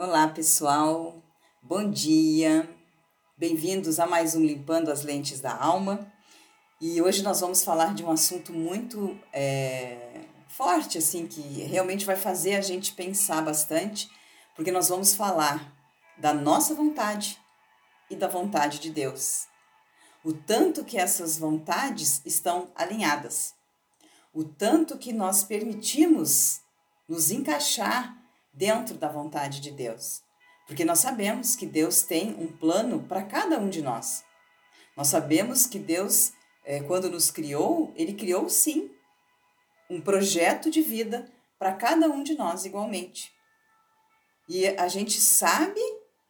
Olá, pessoal. Bom dia. Bem-vindos a mais um Limpando as Lentes da Alma. E hoje nós vamos falar de um assunto muito é, forte, assim, que realmente vai fazer a gente pensar bastante, porque nós vamos falar da nossa vontade e da vontade de Deus. O tanto que essas vontades estão alinhadas, o tanto que nós permitimos nos encaixar dentro da vontade de Deus. Porque nós sabemos que Deus tem um plano para cada um de nós. Nós sabemos que Deus, é, quando nos criou, Ele criou sim um projeto de vida para cada um de nós igualmente. E a gente sabe,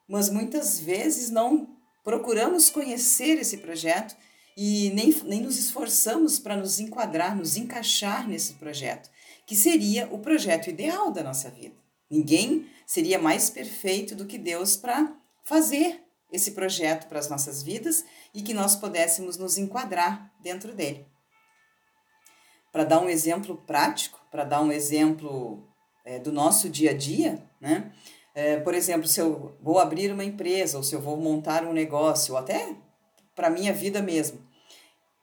mas muitas vezes não procuramos conhecer esse projeto e nem, nem nos esforçamos para nos enquadrar, nos encaixar nesse projeto, que seria o projeto ideal da nossa vida. Ninguém seria mais perfeito do que Deus para fazer esse projeto para as nossas vidas e que nós pudéssemos nos enquadrar dentro dele. Para dar um exemplo prático, para dar um exemplo é, do nosso dia a dia, né? É, por exemplo, se eu vou abrir uma empresa, ou se eu vou montar um negócio, ou até para a minha vida mesmo,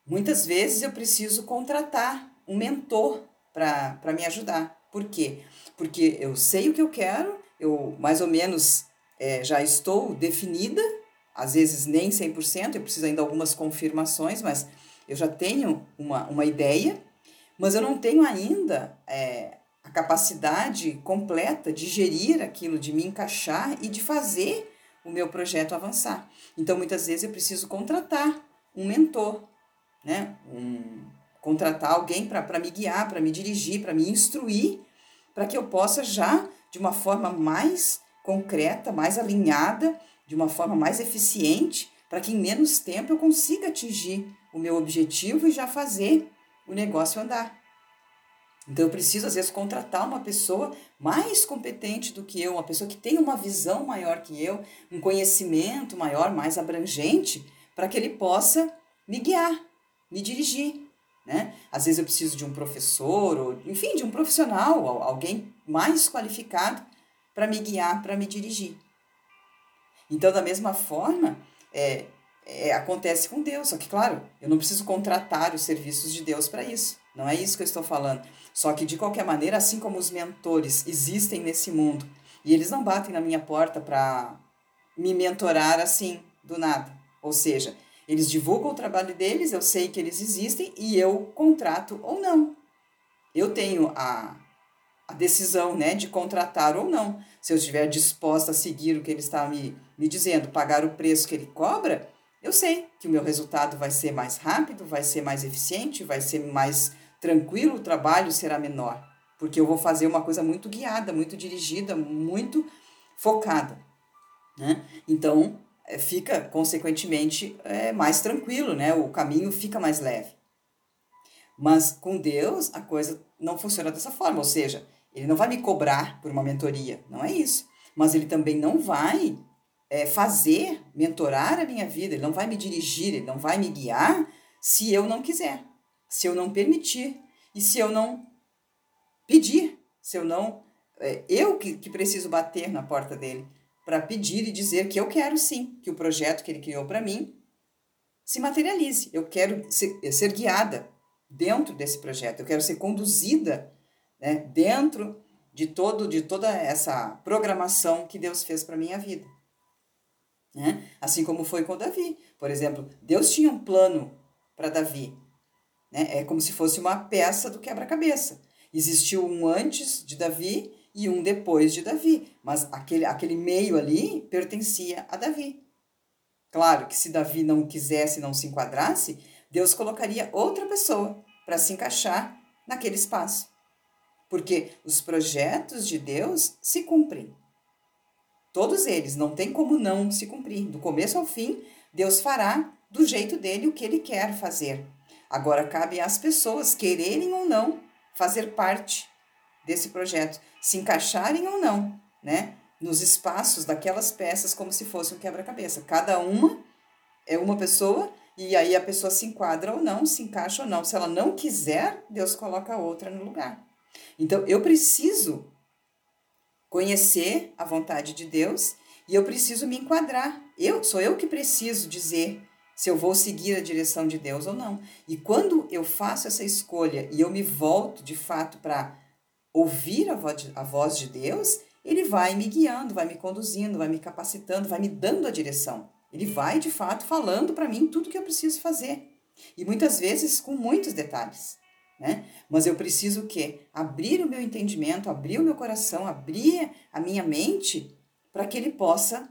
muitas vezes eu preciso contratar um mentor para me ajudar. Por quê? Porque eu sei o que eu quero, eu mais ou menos é, já estou definida, às vezes nem 100%, eu preciso ainda algumas confirmações, mas eu já tenho uma, uma ideia, mas eu não tenho ainda é, a capacidade completa de gerir aquilo, de me encaixar e de fazer o meu projeto avançar. Então, muitas vezes eu preciso contratar um mentor, né? Um, contratar alguém para me guiar, para me dirigir, para me instruir, para que eu possa já, de uma forma mais concreta, mais alinhada, de uma forma mais eficiente, para que em menos tempo eu consiga atingir o meu objetivo e já fazer o negócio andar. Então eu preciso às vezes contratar uma pessoa mais competente do que eu, uma pessoa que tenha uma visão maior que eu, um conhecimento maior, mais abrangente, para que ele possa me guiar, me dirigir, né? Às vezes eu preciso de um professor, ou, enfim, de um profissional, alguém mais qualificado para me guiar, para me dirigir. Então, da mesma forma, é, é, acontece com Deus. Só que, claro, eu não preciso contratar os serviços de Deus para isso. Não é isso que eu estou falando. Só que, de qualquer maneira, assim como os mentores existem nesse mundo e eles não batem na minha porta para me mentorar assim, do nada. Ou seja, eles divulgam o trabalho deles, eu sei que eles existem e eu contrato ou não. Eu tenho a, a decisão né, de contratar ou não. Se eu estiver disposta a seguir o que ele está me, me dizendo, pagar o preço que ele cobra, eu sei que o meu resultado vai ser mais rápido, vai ser mais eficiente, vai ser mais tranquilo, o trabalho será menor. Porque eu vou fazer uma coisa muito guiada, muito dirigida, muito focada. Né? Então, fica, consequentemente, é, mais tranquilo, né? O caminho fica mais leve. Mas com Deus, a coisa não funciona dessa forma, ou seja, ele não vai me cobrar por uma mentoria, não é isso. Mas ele também não vai é, fazer, mentorar a minha vida, ele não vai me dirigir, ele não vai me guiar se eu não quiser, se eu não permitir e se eu não pedir, se eu não. É, eu que, que preciso bater na porta dele para pedir e dizer que eu quero sim que o projeto que ele criou para mim se materialize. Eu quero ser, ser, guiada dentro desse projeto, eu quero ser conduzida né, dentro de todo de toda essa programação que Deus fez para minha vida. Né? Assim como foi com Davi. Por exemplo, Deus tinha um plano para Davi. Né? É como se fosse uma peça do quebra-cabeça. Existiu um antes de Davi e um depois de Davi. Mas aquele, aquele meio ali pertencia a Davi. Claro que se Davi não quisesse, não se enquadrasse, Deus colocaria outra pessoa para se encaixar naquele espaço. Porque os projetos de Deus se cumprem. Todos eles, não tem como não se cumprir. Do começo ao fim, Deus fará do jeito dele o que ele quer fazer. Agora cabe às pessoas quererem ou não fazer parte desse projeto, se encaixarem ou não, né? Nos espaços daquelas peças como se fosse um quebra-cabeça. Cada uma é uma pessoa e aí a pessoa se enquadra ou não, se encaixa ou não. Se ela não quiser, Deus coloca outra no lugar. Então eu preciso conhecer a vontade de Deus e eu preciso me enquadrar. Eu sou eu que preciso dizer se eu vou seguir a direção de Deus ou não. E quando eu faço essa escolha e eu me volto de fato para ouvir a voz, de, a voz de Deus, ele vai me guiando, vai me conduzindo, vai me capacitando, vai me dando a direção. Ele vai de fato falando para mim tudo que eu preciso fazer. E muitas vezes com muitos detalhes. Né? Mas eu preciso o quê? Abrir o meu entendimento, abrir o meu coração, abrir a minha mente para que ele possa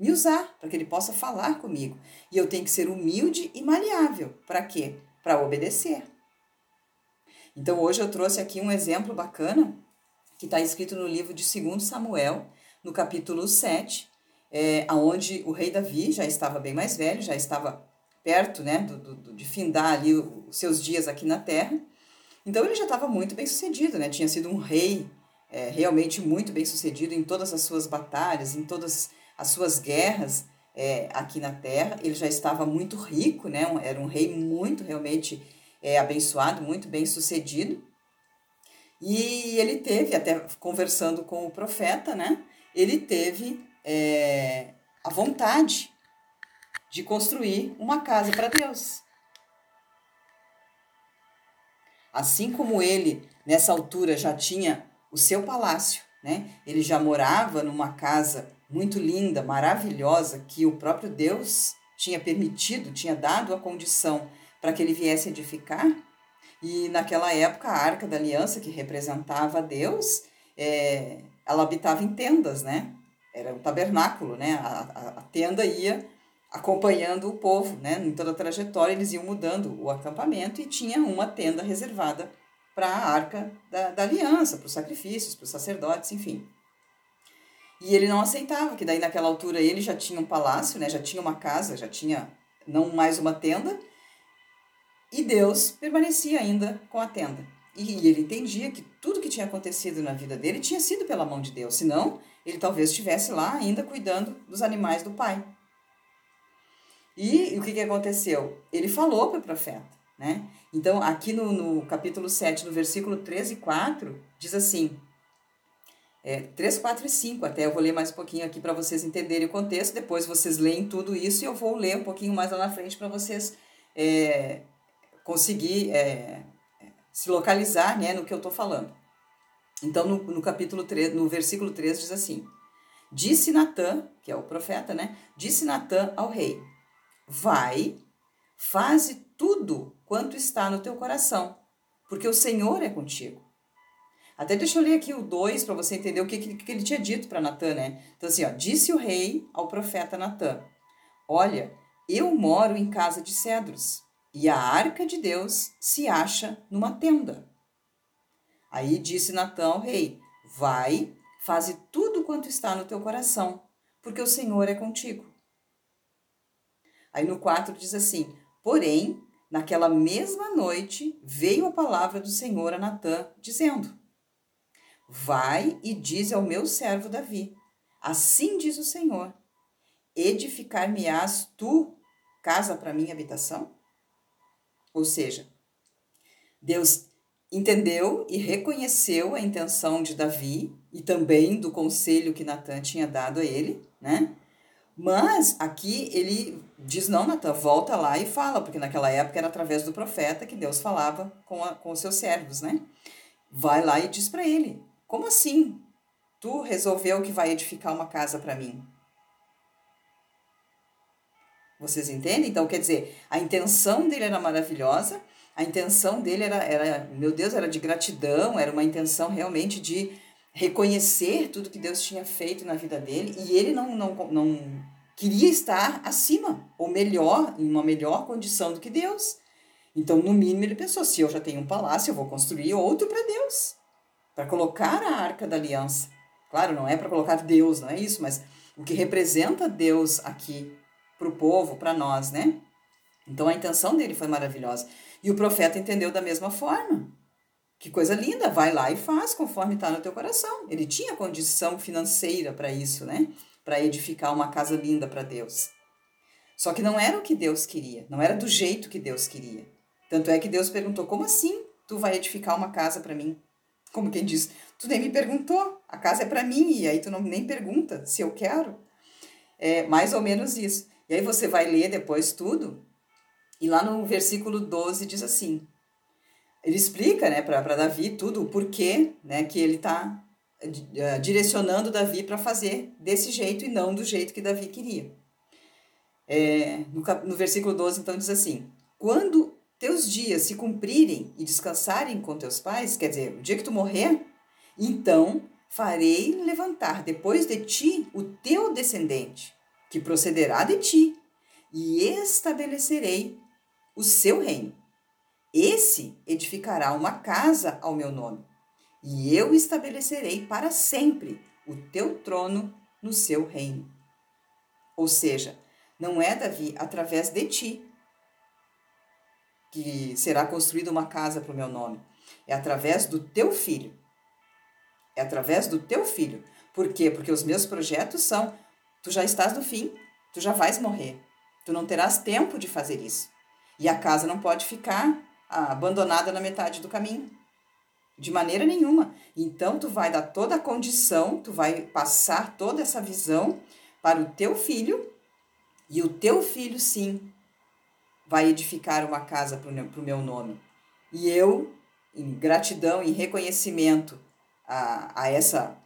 me usar, para que ele possa falar comigo. E eu tenho que ser humilde e maleável. Para quê? Para obedecer. Então hoje eu trouxe aqui um exemplo bacana que está escrito no livro de 2 Samuel, no capítulo 7, é, onde o rei Davi já estava bem mais velho, já estava perto né, do, do, de findar ali os seus dias aqui na terra. Então ele já estava muito bem sucedido, né? tinha sido um rei é, realmente muito bem sucedido em todas as suas batalhas, em todas as suas guerras é, aqui na terra. Ele já estava muito rico, né? era um rei muito realmente é, abençoado, muito bem sucedido. E ele teve, até conversando com o profeta, né? Ele teve é, a vontade de construir uma casa para Deus. Assim como ele, nessa altura, já tinha o seu palácio, né? Ele já morava numa casa muito linda, maravilhosa, que o próprio Deus tinha permitido, tinha dado a condição para que ele viesse edificar. E naquela época, a Arca da Aliança, que representava Deus, é, ela habitava em tendas, né? Era um tabernáculo, né? A, a, a, tenda ia acompanhando o povo, né? Em toda a trajetória, eles iam mudando o acampamento e tinha uma tenda reservada para a Arca da, da Aliança, para os sacrifícios, para os sacerdotes, enfim. E ele não aceitava, que daí naquela altura ele já tinha um palácio, né? Já tinha uma casa, já tinha não mais uma tenda, e Deus permanecia ainda com a tenda. E ele entendia que tudo que tinha acontecido na vida dele tinha sido pela mão de Deus, senão ele talvez estivesse lá ainda cuidando dos animais do pai. E, o que, que aconteceu? Ele falou para o profeta, né? Então, aqui no, no capítulo 7, no versículo 13 e 4, diz assim: é, 3, 4 e 5, até eu vou ler mais um pouquinho aqui para vocês entenderem o contexto, depois vocês leem tudo isso e eu vou ler um pouquinho mais lá na frente para vocês é, conseguir é, se localizar né, no que eu estou falando. Então, no, no capítulo 3, no versículo 3 diz assim: Disse Natã, que é o profeta, né? Disse Natã ao rei: Vai, faze tudo quanto está no teu coração, porque o Senhor é contigo. Até deixa eu ler aqui o 2 para você entender o que, que, que ele tinha dito para Natã, né? Então, assim, ó, disse o rei ao profeta Natã: Olha, eu moro em casa de cedros e a arca de Deus se acha numa tenda. Aí disse Natão rei: Vai, faze tudo quanto está no teu coração, porque o Senhor é contigo. Aí no 4 diz assim: Porém, naquela mesma noite veio a palavra do Senhor a Natã, dizendo: Vai e dize ao meu servo Davi: Assim diz o Senhor: Edificar-me-ás tu casa para minha habitação? Ou seja, Deus entendeu e reconheceu a intenção de Davi e também do conselho que Natan tinha dado a ele, né? Mas aqui ele diz: não, Natan, volta lá e fala, porque naquela época era através do profeta que Deus falava com, a, com os seus servos, né? Vai lá e diz para ele: como assim? Tu resolveu que vai edificar uma casa para mim? Vocês entendem? Então, quer dizer, a intenção dele era maravilhosa, a intenção dele era, era, meu Deus, era de gratidão, era uma intenção realmente de reconhecer tudo que Deus tinha feito na vida dele, e ele não, não, não queria estar acima, ou melhor, em uma melhor condição do que Deus. Então, no mínimo, ele pensou: se eu já tenho um palácio, eu vou construir outro para Deus, para colocar a arca da aliança. Claro, não é para colocar Deus, não é isso, mas o que representa Deus aqui para o povo, para nós, né? Então a intenção dele foi maravilhosa. E o profeta entendeu da mesma forma. Que coisa linda, vai lá e faz conforme está no teu coração. Ele tinha condição financeira para isso, né? Para edificar uma casa linda para Deus. Só que não era o que Deus queria, não era do jeito que Deus queria. Tanto é que Deus perguntou: como assim tu vai edificar uma casa para mim? Como quem diz, tu nem me perguntou, a casa é para mim, e aí tu não nem pergunta se eu quero. É mais ou menos isso. E aí você vai ler depois tudo, e lá no versículo 12 diz assim: ele explica né, para Davi tudo, o porquê né, que ele está eh, direcionando Davi para fazer desse jeito e não do jeito que Davi queria. É, no, no versículo 12, então, diz assim: Quando teus dias se cumprirem e descansarem com teus pais, quer dizer, o dia que tu morrer, então farei levantar depois de ti o teu descendente, que procederá de ti, e estabelecerei o seu reino. Esse edificará uma casa ao meu nome, e eu estabelecerei para sempre o teu trono no seu reino. Ou seja, não é, Davi, através de ti que será construída uma casa para o meu nome. É através do teu filho. É através do teu filho. Por quê? Porque os meus projetos são: tu já estás no fim, tu já vais morrer. Tu não terás tempo de fazer isso. E a casa não pode ficar abandonada na metade do caminho. De maneira nenhuma. Então, tu vai dar toda a condição, tu vai passar toda essa visão para o teu filho, e o teu filho, sim, vai edificar uma casa para o meu nome. E eu, em gratidão, em reconhecimento a, a, essa,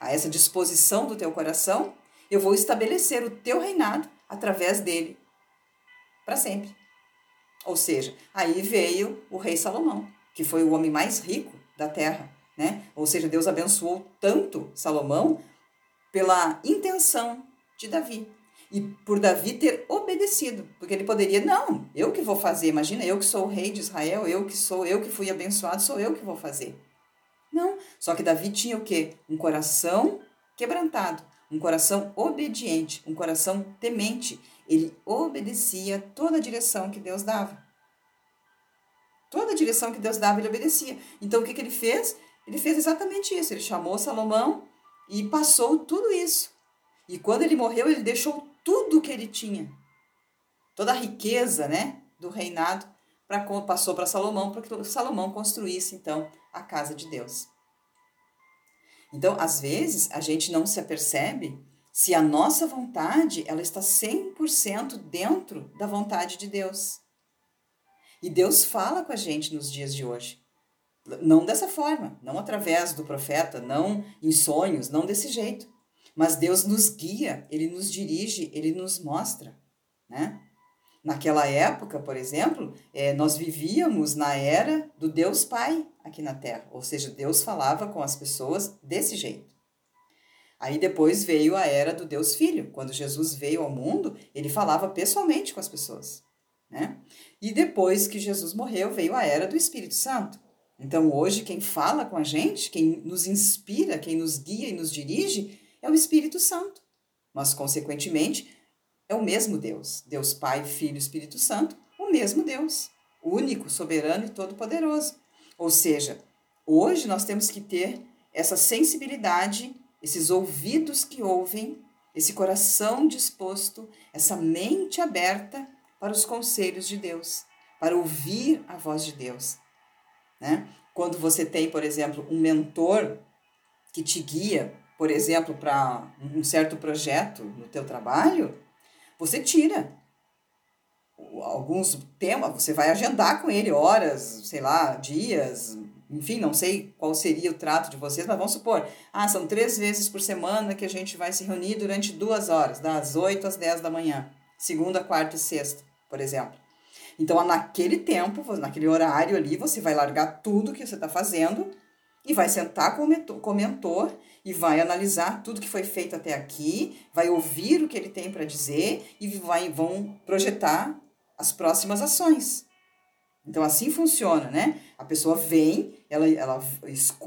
a essa disposição do teu coração, eu vou estabelecer o teu reinado através dele para sempre. Ou seja, aí veio o rei Salomão, que foi o homem mais rico da terra, né? Ou seja, Deus abençoou tanto Salomão pela intenção de Davi e por Davi ter obedecido, porque ele poderia, não, eu que vou fazer, imagina, eu que sou o rei de Israel, eu que sou, eu que fui abençoado, sou eu que vou fazer. Não, só que Davi tinha o quê? Um coração quebrantado, um coração obediente, um coração temente, ele obedecia toda a direção que Deus dava. Toda a direção que Deus dava, ele obedecia. Então, o que, que ele fez? Ele fez exatamente isso. Ele chamou Salomão e passou tudo isso. E quando ele morreu, ele deixou tudo que ele tinha. Toda a riqueza né, do reinado pra, passou para Salomão, para que Salomão construísse, então, a casa de Deus. Então, às vezes, a gente não se apercebe se a nossa vontade ela está 100% dentro da vontade de Deus. E Deus fala com a gente nos dias de hoje. Não dessa forma, não através do profeta, não em sonhos, não desse jeito. Mas Deus nos guia, ele nos dirige, ele nos mostra, né? Naquela época, por exemplo, é, nós vivíamos na era do Deus Pai aqui na Terra, ou seja, Deus falava com as pessoas desse jeito. Aí depois veio a era do Deus Filho. Quando Jesus veio ao mundo, ele falava pessoalmente com as pessoas. Né? E depois que Jesus morreu, veio a era do Espírito Santo. Então hoje, quem fala com a gente, quem nos inspira, quem nos guia e nos dirige, é o Espírito Santo. Mas, consequentemente, é o mesmo Deus. Deus Pai, Filho e Espírito Santo, o mesmo Deus. Único, soberano e todo-poderoso. Ou seja, hoje nós temos que ter essa sensibilidade esses ouvidos que ouvem, esse coração disposto, essa mente aberta para os conselhos de Deus, para ouvir a voz de Deus. Né? Quando você tem, por exemplo, um mentor que te guia, por exemplo, para um certo projeto no teu trabalho, você tira alguns temas, você vai agendar com ele horas, sei lá, dias, enfim, não sei qual seria o trato de vocês, mas vamos supor, ah, são três vezes por semana que a gente vai se reunir durante duas horas, das 8 às 10 da manhã, segunda, quarta e sexta, por exemplo. Então, naquele tempo, naquele horário ali, você vai largar tudo que você está fazendo e vai sentar com o, mentor, com o mentor e vai analisar tudo que foi feito até aqui, vai ouvir o que ele tem para dizer e vai, vão projetar as próximas ações. Então, assim funciona, né? A pessoa vem, ela, ela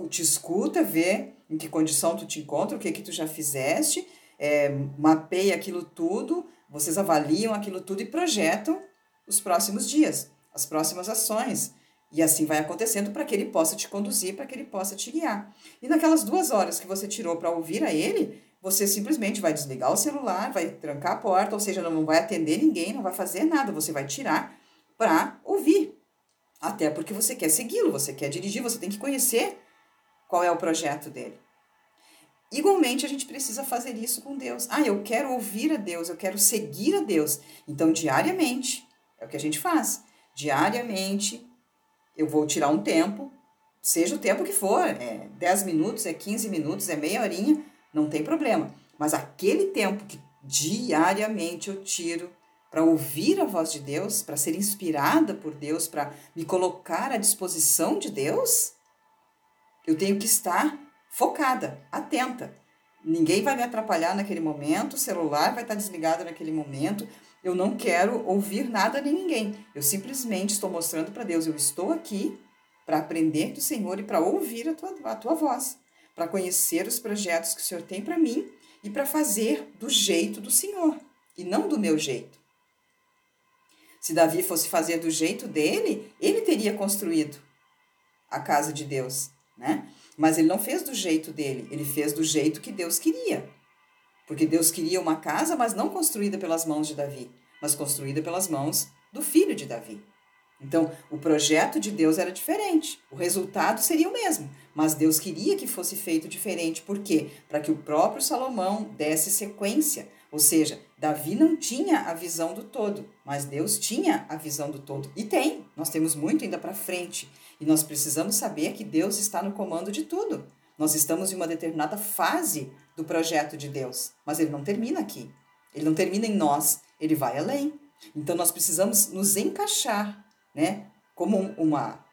te escuta, vê em que condição tu te encontra, o que que tu já fizeste, é, mapeia aquilo tudo, vocês avaliam aquilo tudo e projetam os próximos dias, as próximas ações. E assim vai acontecendo para que ele possa te conduzir, para que ele possa te guiar. E naquelas duas horas que você tirou para ouvir a ele, você simplesmente vai desligar o celular, vai trancar a porta, ou seja, não vai atender ninguém, não vai fazer nada, você vai tirar para ouvir. Até porque você quer segui-lo, você quer dirigir, você tem que conhecer qual é o projeto dele. Igualmente, a gente precisa fazer isso com Deus. Ah, eu quero ouvir a Deus, eu quero seguir a Deus. Então, diariamente, é o que a gente faz. Diariamente, eu vou tirar um tempo, seja o tempo que for, é 10 minutos, é 15 minutos, é meia horinha, não tem problema. Mas aquele tempo que diariamente eu tiro para ouvir a voz de Deus, para ser inspirada por Deus, para me colocar à disposição de Deus, eu tenho que estar focada, atenta. Ninguém vai me atrapalhar naquele momento, o celular vai estar desligado naquele momento. Eu não quero ouvir nada de ninguém. Eu simplesmente estou mostrando para Deus, eu estou aqui para aprender do Senhor e para ouvir a tua, a tua voz, para conhecer os projetos que o Senhor tem para mim e para fazer do jeito do Senhor e não do meu jeito. Se Davi fosse fazer do jeito dele, ele teria construído a casa de Deus, né? Mas ele não fez do jeito dele, ele fez do jeito que Deus queria. Porque Deus queria uma casa, mas não construída pelas mãos de Davi, mas construída pelas mãos do filho de Davi. Então, o projeto de Deus era diferente, o resultado seria o mesmo, mas Deus queria que fosse feito diferente. Por quê? Para que o próprio Salomão desse sequência. Ou seja, Davi não tinha a visão do todo, mas Deus tinha a visão do todo. E tem, nós temos muito ainda para frente. E nós precisamos saber que Deus está no comando de tudo. Nós estamos em uma determinada fase do projeto de Deus, mas ele não termina aqui. Ele não termina em nós, ele vai além. Então nós precisamos nos encaixar, né? Como uma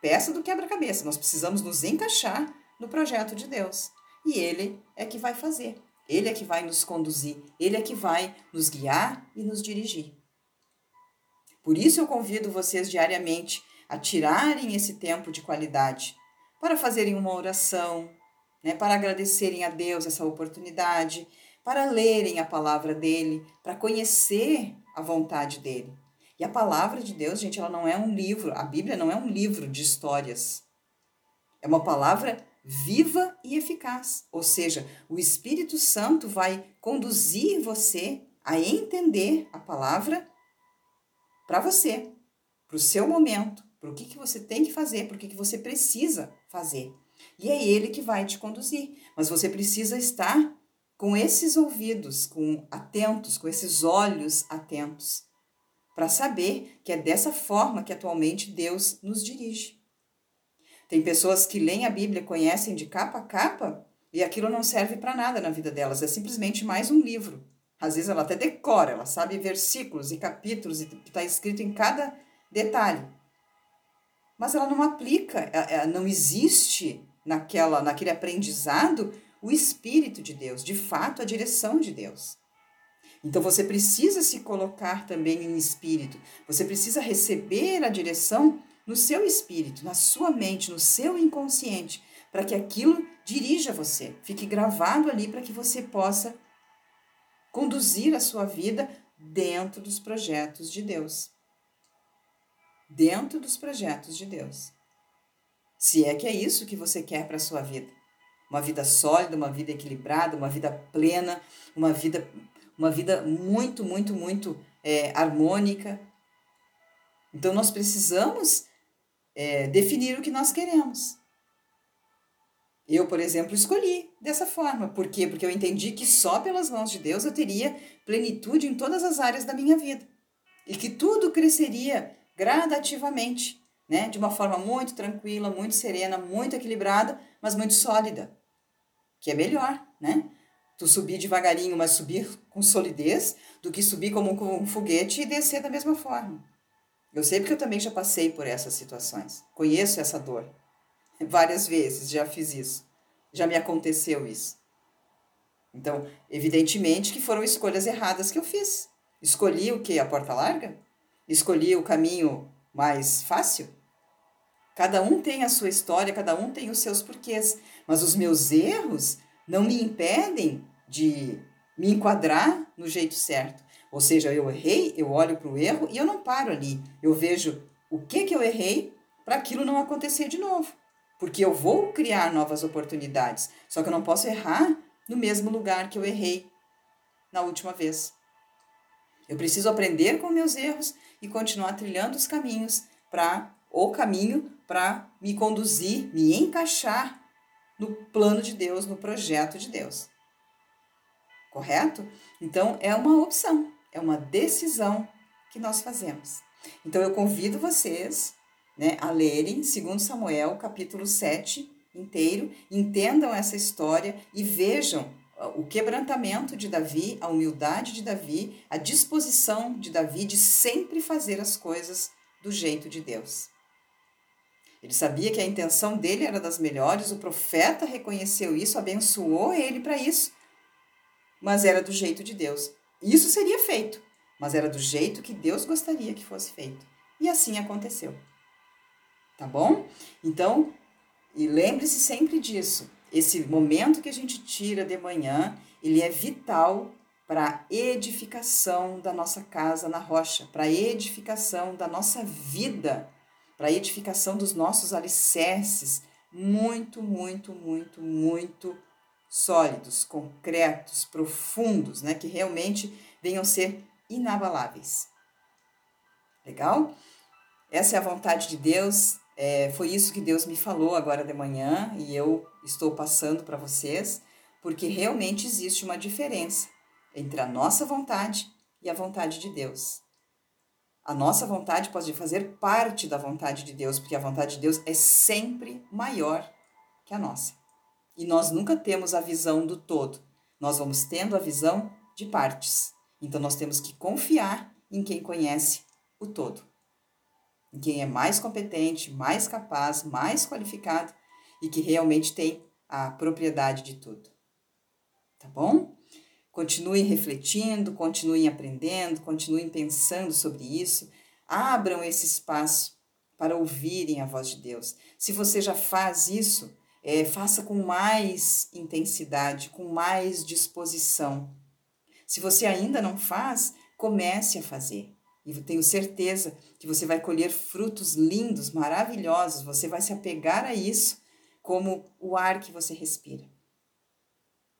peça do quebra-cabeça. Nós precisamos nos encaixar no projeto de Deus. E ele é que vai fazer. Ele é que vai nos conduzir, ele é que vai nos guiar e nos dirigir. Por isso eu convido vocês diariamente a tirarem esse tempo de qualidade para fazerem uma oração, né, para agradecerem a Deus essa oportunidade, para lerem a palavra dele, para conhecer a vontade dele. E a palavra de Deus, gente, ela não é um livro, a Bíblia não é um livro de histórias. É uma palavra viva e eficaz. Ou seja, o Espírito Santo vai conduzir você a entender a palavra para você, para o seu momento, para o que, que você tem que fazer, para o que, que você precisa fazer. E é ele que vai te conduzir. Mas você precisa estar com esses ouvidos, com atentos, com esses olhos atentos, para saber que é dessa forma que atualmente Deus nos dirige. Tem pessoas que leem a Bíblia, conhecem de capa a capa, e aquilo não serve para nada na vida delas, é simplesmente mais um livro. Às vezes ela até decora, ela sabe versículos e capítulos e está escrito em cada detalhe mas ela não aplica, é, é, não existe naquela, naquele aprendizado o Espírito de Deus, de fato, a direção de Deus. Então você precisa se colocar também em espírito, você precisa receber a direção no seu espírito, na sua mente, no seu inconsciente, para que aquilo dirija você, fique gravado ali para que você possa conduzir a sua vida dentro dos projetos de Deus dentro dos projetos de Deus. Se é que é isso que você quer para a sua vida. Uma vida sólida, uma vida equilibrada, uma vida plena, uma vida, uma vida muito, muito, muito é, harmônica. Então nós precisamos é, definir o que nós queremos. Eu, por exemplo, escolhi dessa forma. Por quê? Porque eu entendi que só pelas mãos de Deus eu teria plenitude em todas as áreas da minha vida. E que tudo cresceria gradativamente, né? De uma forma muito tranquila, muito serena, muito equilibrada, mas muito sólida. Que é melhor, né? Tu subir devagarinho, mas subir com solidez, do que subir como um foguete e descer da mesma forma. Eu sei porque eu também já passei por essas situações. Conheço essa dor. Várias vezes já fiz isso. Já me aconteceu isso. Então, evidentemente que foram escolhas erradas que eu fiz. Escolhi o que? A porta larga? escolhi o caminho mais fácil? Cada um tem a sua história, cada um tem os seus porquês, mas os meus erros não me impedem de me enquadrar no jeito certo. Ou seja, eu errei, eu olho para o erro e eu não paro ali. Eu vejo o que, que eu errei para aquilo não acontecer de novo. Porque eu vou criar novas oportunidades. Só que eu não posso errar no mesmo lugar que eu errei na última vez. Eu preciso aprender com meus erros e continuar trilhando os caminhos para o caminho para me conduzir, me encaixar no plano de Deus, no projeto de Deus. Correto? Então é uma opção, é uma decisão que nós fazemos. Então eu convido vocês né, a lerem 2 Samuel, capítulo 7 inteiro, entendam essa história e vejam o quebrantamento de Davi, a humildade de Davi, a disposição de Davi de sempre fazer as coisas do jeito de Deus. Ele sabia que a intenção dele era das melhores, o profeta reconheceu isso, abençoou ele para isso, mas era do jeito de Deus. Isso seria feito, mas era do jeito que Deus gostaria que fosse feito. E assim aconteceu. Tá bom? Então, e lembre-se sempre disso. Esse momento que a gente tira de manhã, ele é vital para a edificação da nossa casa na rocha, para a edificação da nossa vida, para a edificação dos nossos alicerces, muito, muito, muito, muito sólidos, concretos, profundos, né, que realmente venham ser inabaláveis. Legal? Essa é a vontade de Deus, é, foi isso que Deus me falou agora de manhã e eu estou passando para vocês, porque realmente existe uma diferença entre a nossa vontade e a vontade de Deus. A nossa vontade pode fazer parte da vontade de Deus, porque a vontade de Deus é sempre maior que a nossa. E nós nunca temos a visão do todo, nós vamos tendo a visão de partes. Então nós temos que confiar em quem conhece o todo quem é mais competente, mais capaz, mais qualificado e que realmente tem a propriedade de tudo. Tá bom? Continuem refletindo, continuem aprendendo, continuem pensando sobre isso. Abram esse espaço para ouvirem a voz de Deus. Se você já faz isso, é, faça com mais intensidade, com mais disposição. Se você ainda não faz, comece a fazer. E tenho certeza que você vai colher frutos lindos, maravilhosos. Você vai se apegar a isso como o ar que você respira.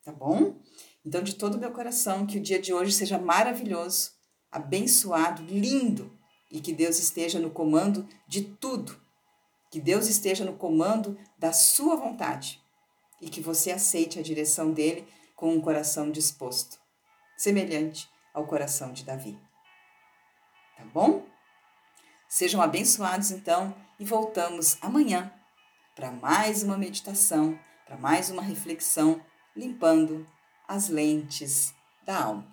Tá bom? Então, de todo o meu coração, que o dia de hoje seja maravilhoso, abençoado, lindo e que Deus esteja no comando de tudo. Que Deus esteja no comando da sua vontade e que você aceite a direção dele com um coração disposto, semelhante ao coração de Davi tá bom? Sejam abençoados então e voltamos amanhã para mais uma meditação, para mais uma reflexão, limpando as lentes da alma.